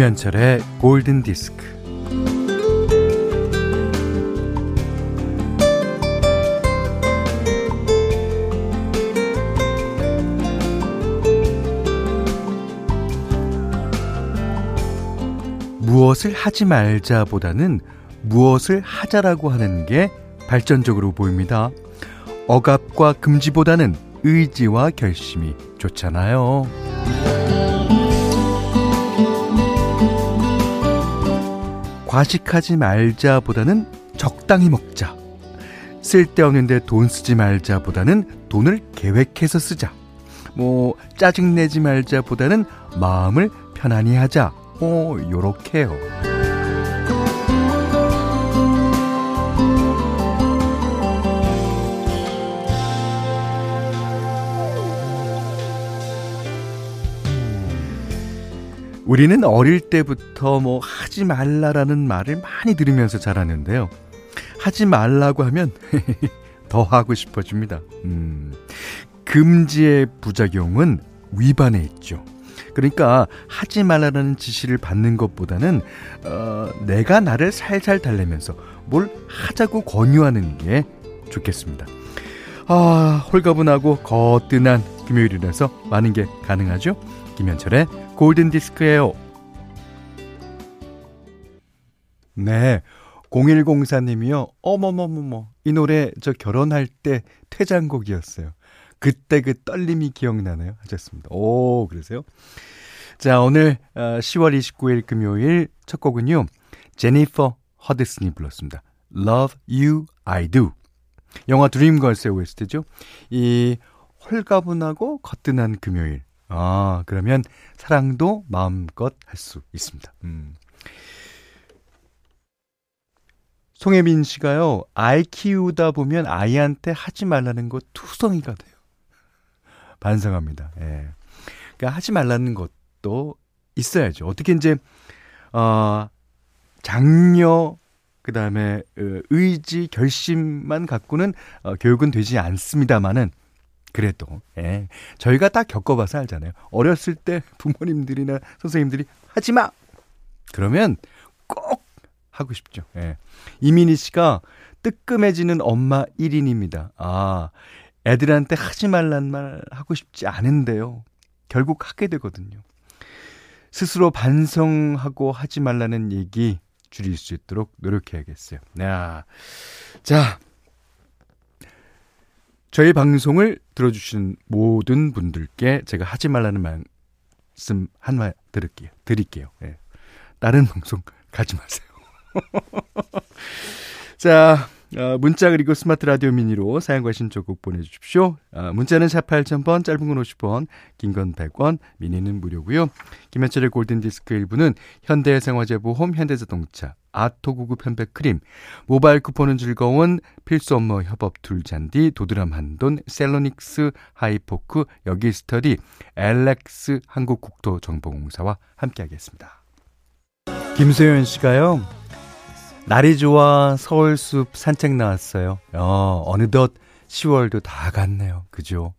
김현철의 골든 디스크. 무엇을 하지 말자보다는 무엇을 하자라고 하는 게 발전적으로 보입니다. 억압과 금지보다는 의지와 결심이 좋잖아요. 과식하지 말자보다는 적당히 먹자. 쓸데없는데 돈 쓰지 말자보다는 돈을 계획해서 쓰자. 뭐 짜증내지 말자보다는 마음을 편안히 하자. 뭐 요렇게요. 우리는 어릴 때부터 뭐 하지 말라라는 말을 많이 들으면서 자랐는데요. 하지 말라고 하면 더 하고 싶어집니다. 음, 금지의 부작용은 위반에 있죠. 그러니까 하지 말라는 지시를 받는 것보다는 어, 내가 나를 살살 달래면서 뭘 하자고 권유하는 게 좋겠습니다. 아, 홀가분하고 거뜬한 금요일이라서 많은 게 가능하죠. 김현철의 골든 디스크예요. 네. 0104님이요. 어머머머머. 이 노래 저 결혼할 때 퇴장곡이었어요. 그때 그 떨림이 기억나네요. 하셨습니다. 오, 그러세요? 자, 오늘 10월 어, 29일 금요일 첫 곡은요. 제니퍼 허드슨이 불렀습니다. Love You I Do. 영화 드림걸스의 OST죠. 이 홀가분하고 거뜬한 금요일. 아, 그러면 사랑도 마음껏 할 수 있습니다. 음. 송혜민 씨가요, 아이 키우다 보면 아이한테 하지 말라는 거 투성이가 돼요. 반성합니다. 예. 그러니까 하지 말라는 것도 있어야죠. 어떻게 이제, 어, 장려, 그 다음에, 어, 의지, 결심만 갖고는 어, 교육은 되지 않습니다만은, 그래도 예. 저희가 딱 겪어봐서 알잖아요. 어렸을 때 부모님들이나 선생님들이 하지 마. 그러면 꼭 하고 싶죠. 예. 이민희 씨가 뜨끔해지는 엄마 1인입니다. 아, 애들한테 하지 말란 말 하고 싶지 않은데요. 결국 하게 되거든요. 스스로 반성하고 하지 말라는 얘기 줄일 수 있도록 노력해야겠어요. 야. 자, 저희 방송을 들어주신 모든 분들께 제가 하지 말라는 말씀 한말 드릴게요. 드릴게요. 예. 다른 방송 가지 마세요. 자, 어, 문자 그리고 스마트 라디오 미니로 사용과 신청곡 보내주십시오. 어, 문자는 샵 8000번, 짧은 건 50원, 긴 건 100원, 미니는 무료고요. 김현철의 골든디스크 일부는 현대해상화재보험, 현대자동차, 아토구급 편백 크림, 모바일 쿠폰은 즐거운 필수 업무 협업 툴 잔디, 도드람 한돈, 셀로닉스 하이포크, 여기 스터디, 엘렉스 한국국토정보공사와 함께하겠습니다. 김소연 씨가요. 날이 좋아 서울숲 산책 나왔어요. 어, 어느덧 10월도 다 갔네요. 그죠?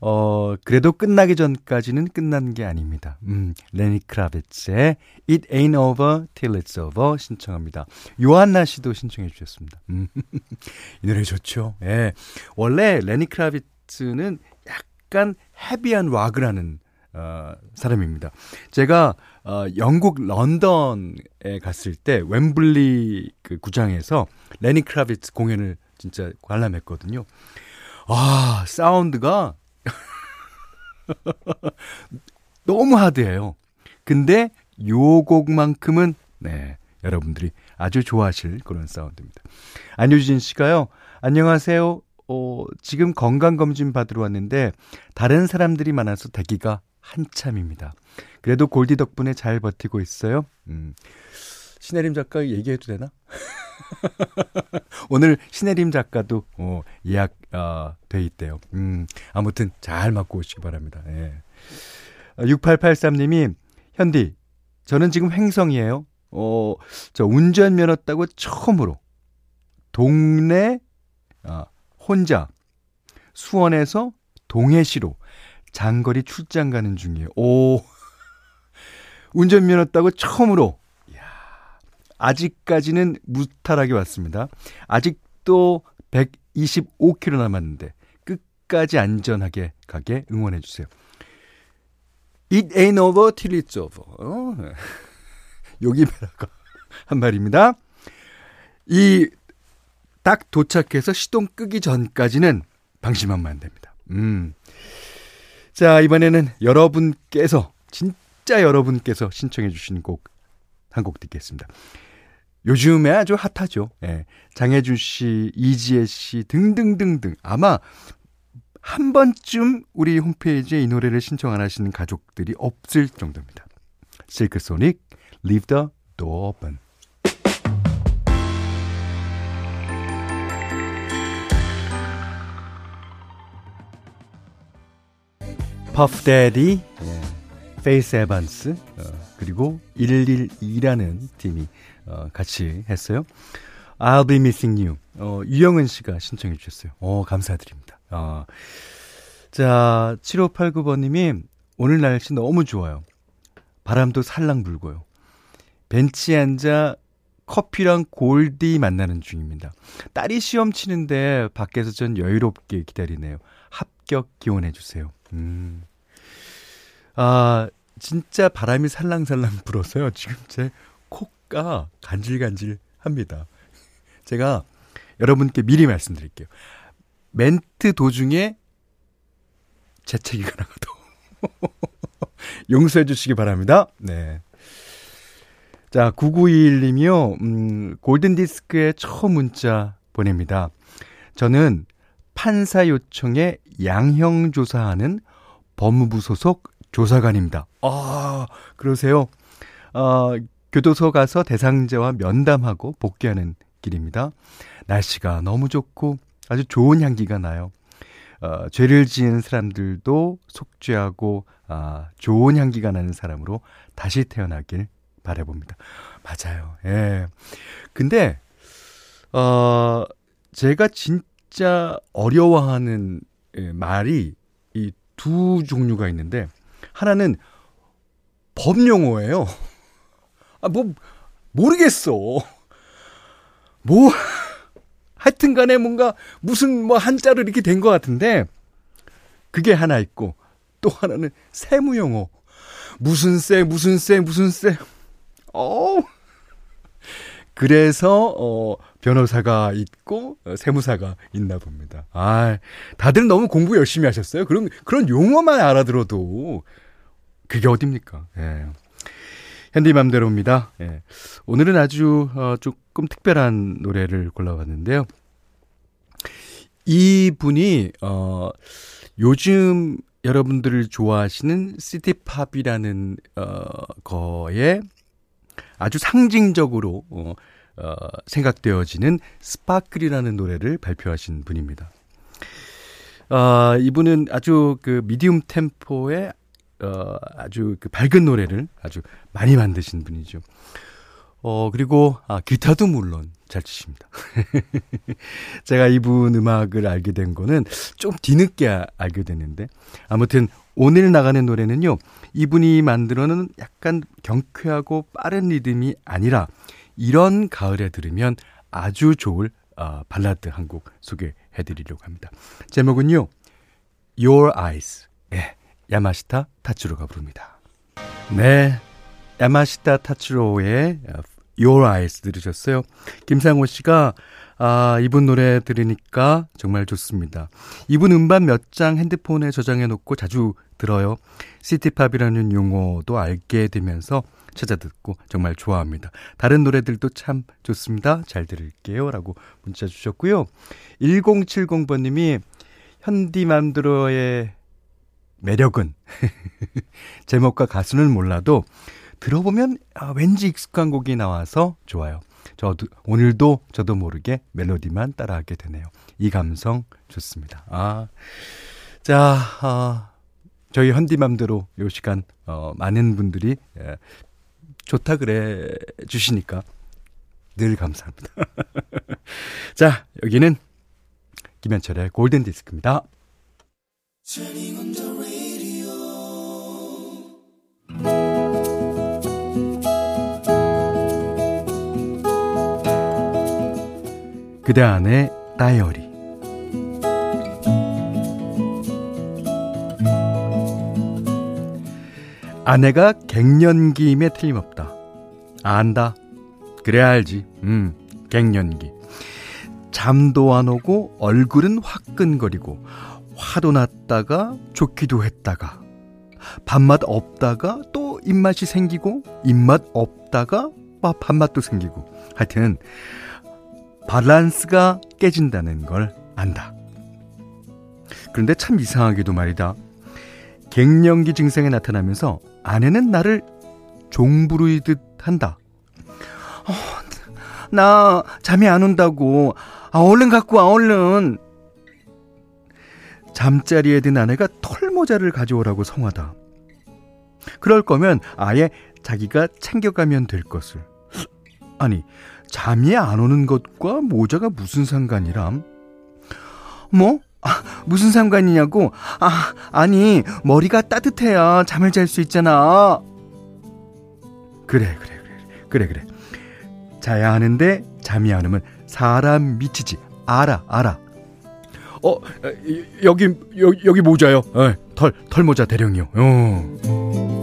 어, 그래도 끝나기 전까지는 끝난 게 아닙니다. 음, 레니 크라비츠의 It Ain't Over Till It's Over 신청합니다. 요한나 씨도 신청해 주셨습니다. 음, 이 노래 좋죠. 예. 원래 레니 크라비츠는 약간 헤비한 하는 어, 사람입니다. 제가 어, 영국 런던에 갔을 때 웸블리 그 구장에서 레니 크라비츠 공연을 진짜 관람했거든요. 아, 사운드가 너무 하드해요. 근데 요 곡만큼은 네, 여러분들이 아주 좋아하실 그런 사운드입니다. 안유진 씨가요. 안녕하세요. 어, 지금 건강검진 받으러 왔는데 다른 사람들이 많아서 대기가 한참입니다. 그래도 골디 덕분에 잘 버티고 있어요. 음. 신혜림 작가 얘기해도 되나? 오늘 신혜림 작가도 어, 예약 어, 돼 있대요. 음, 아무튼 잘 맞고 오시기 바랍니다. 예. 6883님이 현디 저는 지금 횡성이에요. 어, 저 운전면허 따고 처음으로 동네 아, 혼자 수원에서 동해시로 장거리 출장 가는 중이에요. 오. 운전면허 따고 처음으로 아직까지는 무탈하게 왔습니다. 아직도 125km 남았는데 끝까지 안전하게 가게 응원해 주세요. It ain't over till it's over. 어? 요기베라가 한 말입니다. 이 딱 도착해서 시동 끄기 전까지는 방심하면 안 됩니다. 음. 자, 이번에는 여러분께서, 진짜 여러분께서 신청해 주신 곡, 한곡 듣겠습니다. 요즘에 아주 핫하죠. 예. 장혜준 씨, 이지혜 씨 등등등등. 아마 한 번쯤 우리 홈페이지에 이 노래를 신청 안 하시는 가족들이 없을 정도입니다. 실크소닉, Leave the Door Open. 퍼프대디, 예, 페이스 에반스, 어, 그리고 112라는 팀이 어, 같이 했어요. I'll be missing you. 어, 유영은 씨가 신청해 주셨어요. 어, 감사드립니다. 어. 자, 7589번님이 오늘 날씨 너무 좋아요. 바람도 살랑 불고요. 벤치에 앉아 커피랑 골디 만나는 중입니다. 딸이 시험 치는데 밖에서 전 여유롭게 기다리네요. 합격 기원해 주세요. 음. 아, 진짜 바람이 살랑살랑 불어서요. 지금 제 코가 간질간질 합니다. 제가 여러분께 미리 말씀드릴게요. 멘트 도중에 재채기가 나가도 용서해 주시기 바랍니다. 네. 자, 9921님이요, 음, 골든디스크에 처음 문자 보냅니다. 저는 판사 요청에 양형 조사하는 법무부 소속 조사관입니다. 아, 그러세요? 어, 교도소 가서 대상자와 면담하고 복귀하는 길입니다. 날씨가 너무 좋고 아주 좋은 향기가 나요. 어, 죄를 지은 사람들도 속죄하고 아, 좋은 향기가 나는 사람으로 다시 태어나길 바라봅니다. 맞아요. 예. 근데 어 제가 진짜 어려워하는 예, 말이 이 두 종류가 있는데 하나는 법 용어예요. 아, 뭐 모르겠어. 뭐 하여튼 간에 뭔가 무슨 뭐 한자로 이렇게 된 것 같은데 그게 하나 있고 또 하나는 세무 용어. 무슨 세, 무슨 세, 무슨 세. 어. 그래서 어 변호사가 있고 어, 세무사가 있나 봅니다. 아, 다들 너무 공부 열심히 하셨어요. 그런 그런 용어만 알아들어도 그게 어딥니까? 예. 현디 맘대로입니다. 예. 오늘은 아주 어, 조금 특별한 노래를 골라봤는데요. 이 분이 어 요즘 여러분들을 좋아하시는 시티팝이라는 어 거에 아주 상징적으로 어, 어, 생각되어지는 Sparkle이라는 노래를 발표하신 분입니다. 어, 이분은 아주 그 medium 템포의 어, 아주 그 밝은 노래를 아주 많이 만드신 분이죠. 어, 그리고, 아, 기타도 물론 잘 치십니다. 제가 이분 음악을 알게 된 거는 좀 뒤늦게 알게 됐는데, 아무튼 오늘 나가는 노래는요, 이분이 만들어는 약간 경쾌하고 빠른 리듬이 아니라, 이런 가을에 들으면 아주 좋을 어, 발라드 한 곡 소개해 드리려고 합니다. 제목은요, Your Eyes. 예, 야마시타 타츠로가 부릅니다. 네. 야마시타 타츠로의 Your Eyes 들으셨어요. 김상호 씨가 아, 이분 노래 들으니까 정말 좋습니다. 이분 음반 몇 장 핸드폰에 저장해 놓고 자주 들어요. 시티팝이라는 용어도 알게 되면서 찾아 듣고 정말 좋아합니다. 다른 노래들도 참 좋습니다. 잘 들을게요. 라고 문자 주셨고요. 1070번님이 현디맘대로의 매력은 제목과 가수는 몰라도 들어보면 아, 왠지 익숙한 곡이 나와서 좋아요. 저도 오늘도 저도 모르게 멜로디만 따라하게 되네요. 이 감성 좋습니다. 아, 자, 아, 저희 현디맘대로 요 시간 어, 많은 분들이 예, 좋다 그래 주시니까 늘 감사합니다. 자, 여기는 김현철의 골든 디스크입니다. 그대 안의 다이어리 아내가 갱년기임에 틀림없다. 안다. 그래 알지. 음, 갱년기. 잠도 안 오고 얼굴은 화끈거리고 화도 났다가 좋기도 했다가 밥맛 없다가 또 입맛이 생기고 입맛 없다가 밥맛도 생기고 하여튼 밸런스가 깨진다는 걸 안다. 그런데 참 이상하게도 말이다. 갱년기 증상이 나타나면서 아내는 나를 종부르듯 한다. 어, 나 잠이 안 온다고. 아, 얼른 갖고 와, 얼른. 잠자리에 든 아내가 털모자를 가져오라고 성하다. 그럴 거면 아예 자기가 챙겨가면 될 것을. 아니, 잠이 안 오는 것과 모자가 무슨 상관이람? 뭐? 아, 무슨 상관이냐고? 아, 아니, 머리가 따뜻해야 잠을 잘 수 있잖아. 그래, 그래, 그래, 그래, 그래. 자야 하는데 잠이 안 오면 사람 미치지. 알아, 알아. 어, 여기, 여기, 여기 모자요. 어, 털, 털 모자 대령이요. 어.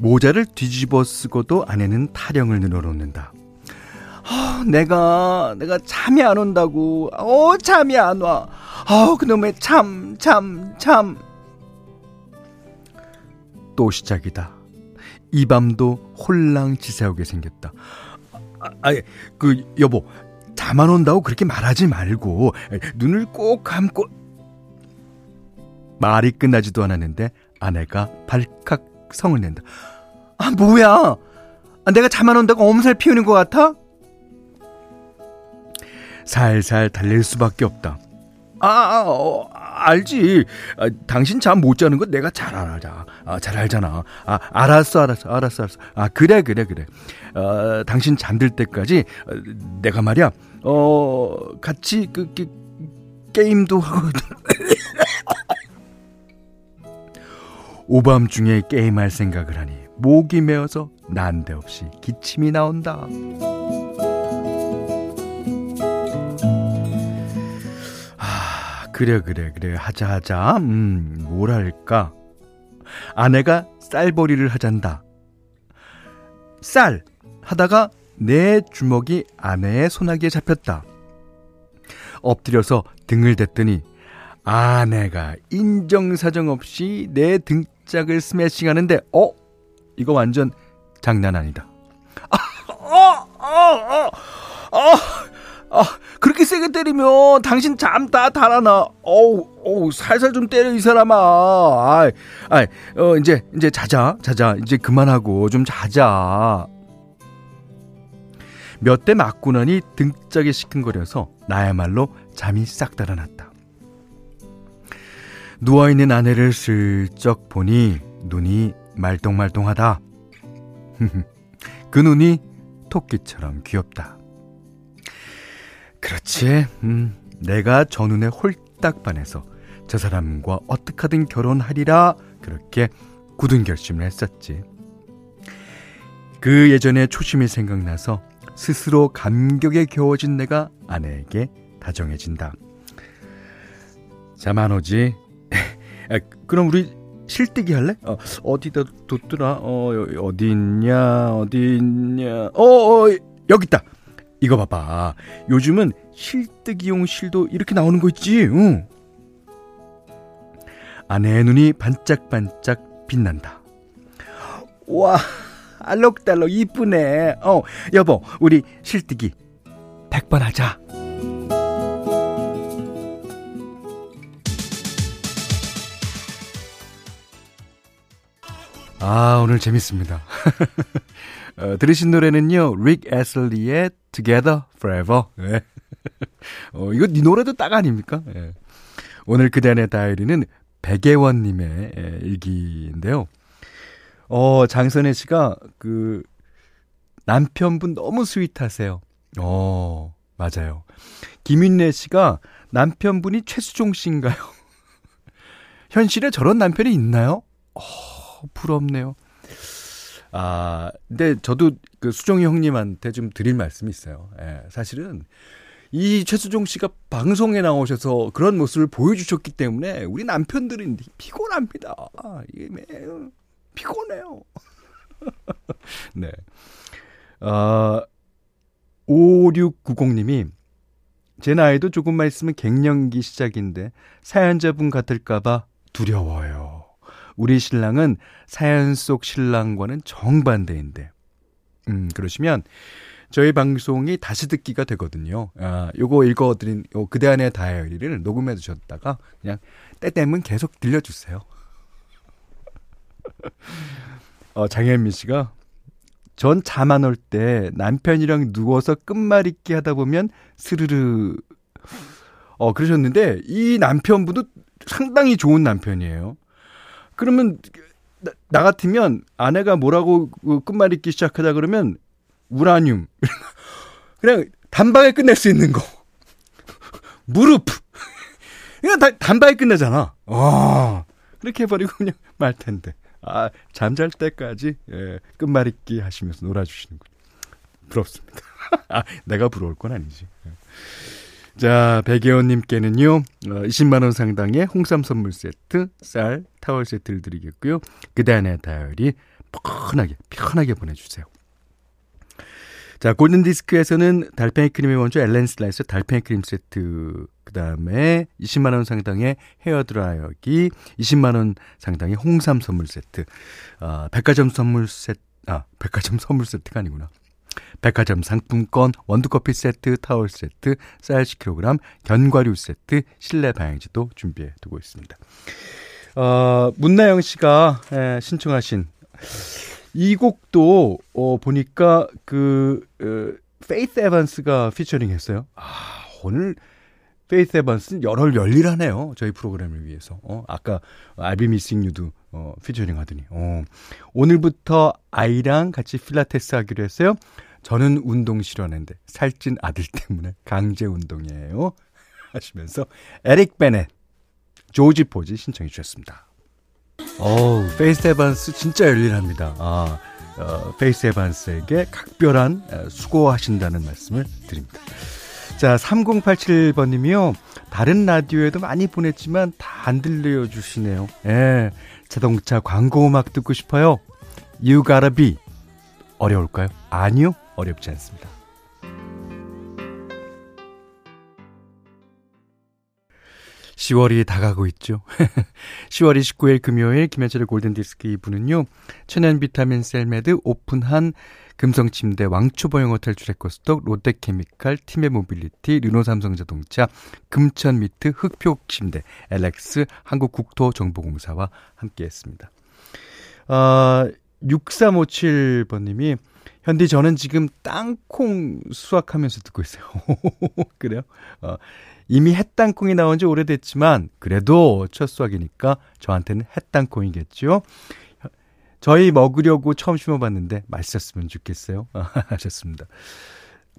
모자를 뒤집어 쓰고도 아내는 타령을 늘어놓는다. 어, 내가 내가 잠이 안 온다고. 어 잠이 안 와. 어 그놈의 참 참 참. 또 시작이다. 이 밤도 홀랑 지새우게 생겼다. 아, 아, 그 여보 잠 안 온다고 그렇게 말하지 말고 눈을 꼭 감고 말이 끝나지도 않았는데 아내가 발칵 성을 낸다. 아, 뭐야? 아, 내가 잠안 온다고 엄살 피우는 것 같아? 살살 달릴 수밖에 없다. 아, 아 어, 알지. 아, 당신 잠 못 자는 거 내가 잘 알아. 아, 잘 알잖아. 아, 알았어, 알았어, 알았어, 알았어. 아, 그래, 그래, 그래. 어, 당신 잠들 때까지 어, 내가 말이야, 어, 같이 그, 그 게임도 하고. 오밤중에 게임할 생각을 하니 목이 메어서 난데없이 기침이 나온다. 아, 그래, 그래, 그래. 하자, 하자. 음, 뭘 할까? 아내가 쌀벌이를 하잔다. 쌀! 하다가 내 주먹이 아내의 손아귀에 잡혔다. 엎드려서 등을 댔더니 아내가 인정사정 없이 내 등 짝을 스매싱 하는데, 어? 이거 완전 장난 아니다. 아, 어, 어, 어, 그렇게 세게 때리면 당신 잠 다 달아나. 어우, 어우, 살살 좀 때려, 이 사람아. 아이, 아이, 어, 이제, 이제 자자, 자자. 이제 그만하고 좀 자자. 몇 대 맞고 나니 등짝이 시큰거려서 나야말로 잠이 싹 달아났다. 누워있는 아내를 슬쩍 보니 눈이 말똥말똥하다. 그 눈이 토끼처럼 귀엽다. 그렇지. 음, 내가 저 눈에 홀딱 반해서 저 사람과 어떻게 하든 결혼하리라 그렇게 굳은 결심을 했었지. 그 예전의 초심이 생각나서 스스로 감격에 겨워진 내가 아내에게 다정해진다. 잠안 오지? 그럼 우리 실뜨기 할래? 어, 어디다 뒀더라? 어, 어디 있냐? 어디 있냐? 어, 어, 여기 있다. 이거 봐봐. 요즘은 실뜨기용 실도 이렇게 나오는 거 있지? 응. 아내의 눈이 반짝반짝 빛난다. 와, 알록달록 이쁘네. 어, 여보, 우리 실뜨기 100번 하자. 아, 오늘 재밌습니다. 어, 들으신 노래는요, 릭 애슬리의 Together Forever. 네. 어, 이거 네 노래도 딱 아닙니까? 네. 오늘 그대안의 다이어리는 백예원님의 예, 일기인데요. 어, 장선혜 씨가 그 남편분 너무 스윗하세요. 어, 맞아요. 김윤래 씨가 남편분이 최수종 씨인가요? 현실에 저런 남편이 있나요? 어, 부럽네요. 아, 근데 저도 그 수종이 형님한테 좀 드릴 말씀이 있어요. 예, 사실은 이 최수종 씨가 방송에 나오셔서 그런 모습을 보여주셨기 때문에 우리 남편들은 피곤합니다. 아, 이게 매우 피곤해요. 네. 아, 5690님이 제 나이도 조금만 있으면 갱년기 시작인데 사연자분 같을까봐 두려워요. 우리 신랑은 사연 속 신랑과는 정반대인데. 음, 그러시면 저희 방송이 다시 듣기가 되거든요. 아, 요거 읽어드린 요 그대 안의 다이어리를 녹음해 두셨다가 그냥 때 되면 계속 들려주세요. 어, 장현미 씨가 전 잠 안 올 때 남편이랑 누워서 끝말잇기 하다 보면 스르르 어 그러셨는데 이 남편분도 상당히 좋은 남편이에요. 그러면 나, 나 같으면 아내가 뭐라고 그 끝말잇기 시작하다 그러면 우라늄 그냥 단박에 끝낼 수 있는 거 무릎 그냥 다, 단박에 끝내잖아. 어 그렇게 해버리고 그냥 말 텐데. 아, 잠잘 때까지, 예, 끝말잇기 하시면서 놀아주시는군. 부럽습니다. 아, 내가 부러울 건 아니지. 예. 자, 백예원님께는요, 어, 20만원 상당의 홍삼 선물 세트, 쌀, 타월 세트를 드리겠고요. 그 다음에 다이어리 편하게, 편하게 보내주세요. 자, 골든디스크에서는 달팽이 크림의 원조 엘렌슬라이스 달팽이 크림 세트, 그 다음에 20만원 상당의 헤어드라이어기, 20만원 상당의 홍삼 선물 세트, 어, 백화점 선물 세트, 아, 백화점 선물 세트가 아니구나. 백화점 상품권, 원두커피 세트, 타월 세트, 쌀 10kg, 견과류 세트, 실내 방향제도 준비해 두고 있습니다. 어, 문나영 씨가 에, 신청하신 이 곡도 어 보니까 그 어, 페이스 에반스가 피처링 했어요. 아, 오늘 페이스 에반스는 열혈 열일하네요. 저희 프로그램을 위해서. 어, 아까 I'll be missing you도 어, 피처링 하더니. 어, 오늘부터 아이랑 같이 필라테스 하기로 했어요. 저는 운동 싫어하는데 살찐 아들 때문에 강제 운동이에요. 하시면서 에릭 베넷, 조지 포지 신청해 주셨습니다. 어우, 페이스 에반스 진짜 열일합니다. 아, 어, 페이스 에반스에게 각별한 수고하신다는 말씀을 드립니다. 자, 3087번님이요. 다른 라디오에도 많이 보냈지만 다 안 들려주시네요. 예. 자동차 광고 음악 듣고 싶어요. You gotta be. 어려울까요? 아니요. 어렵지 않습니다. 10월이 다가고 있죠. 10월 29일 금요일 김현철의 골든디스크 2부는요. 천연 비타민 셀메드 오픈한 금성침대 왕초보영 호텔 주레코스톡 롯데케미칼 팀의 모빌리티 르노삼성자동차 금천미트 흑표침대 엘렉스 한국국토정보공사와 함께했습니다. 아, 6357번님이 현디 저는 지금 땅콩 수확하면서 듣고 있어요. 그래요? 어, 이미 햇땅콩이 나온 지 오래됐지만 그래도 첫 수확이니까 저한테는 햇땅콩이겠죠. 저희 먹으려고 처음 심어봤는데 맛있었으면 좋겠어요. 하셨습니다.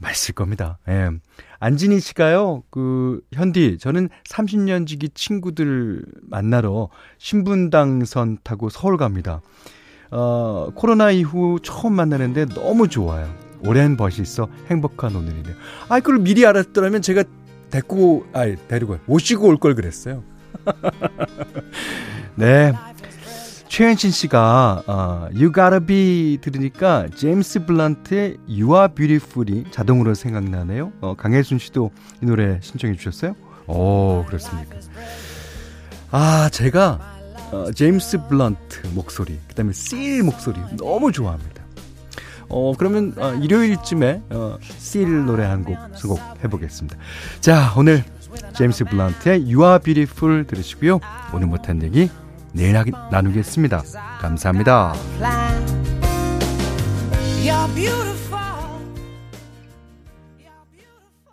맛있을 겁니다. 예. 안진희 씨가요, 그, 현디, 저는 30년 지기 친구들 만나러 신분당선 타고 서울 갑니다. 어, 코로나 이후 처음 만나는데 너무 좋아요. 오랜 벗이 있어 행복한 오늘이네요. 아, 그걸 미리 알았더라면 제가 데리고, 아니, 데리고, 모시고 올 걸 그랬어요. 네. 최현신 씨가 어, You Gotta Be 들으니까 제임스 블란트의 You Are Beautiful이 자동으로 생각나네요. 어, 강혜순 씨도 이 노래 신청해 주셨어요? 오, 그렇습니까? 아, 제가 어, 제임스 블란트 목소리, 그 다음에 실 목소리 너무 좋아합니다. 어, 그러면 어, 일요일쯤에 어, 실 노래 한 곡 수곡 해보겠습니다. 자, 오늘 제임스 블란트의 You Are Beautiful 들으시고요. 오늘 못한 얘기 내일 나누겠습니다. 감사합니다.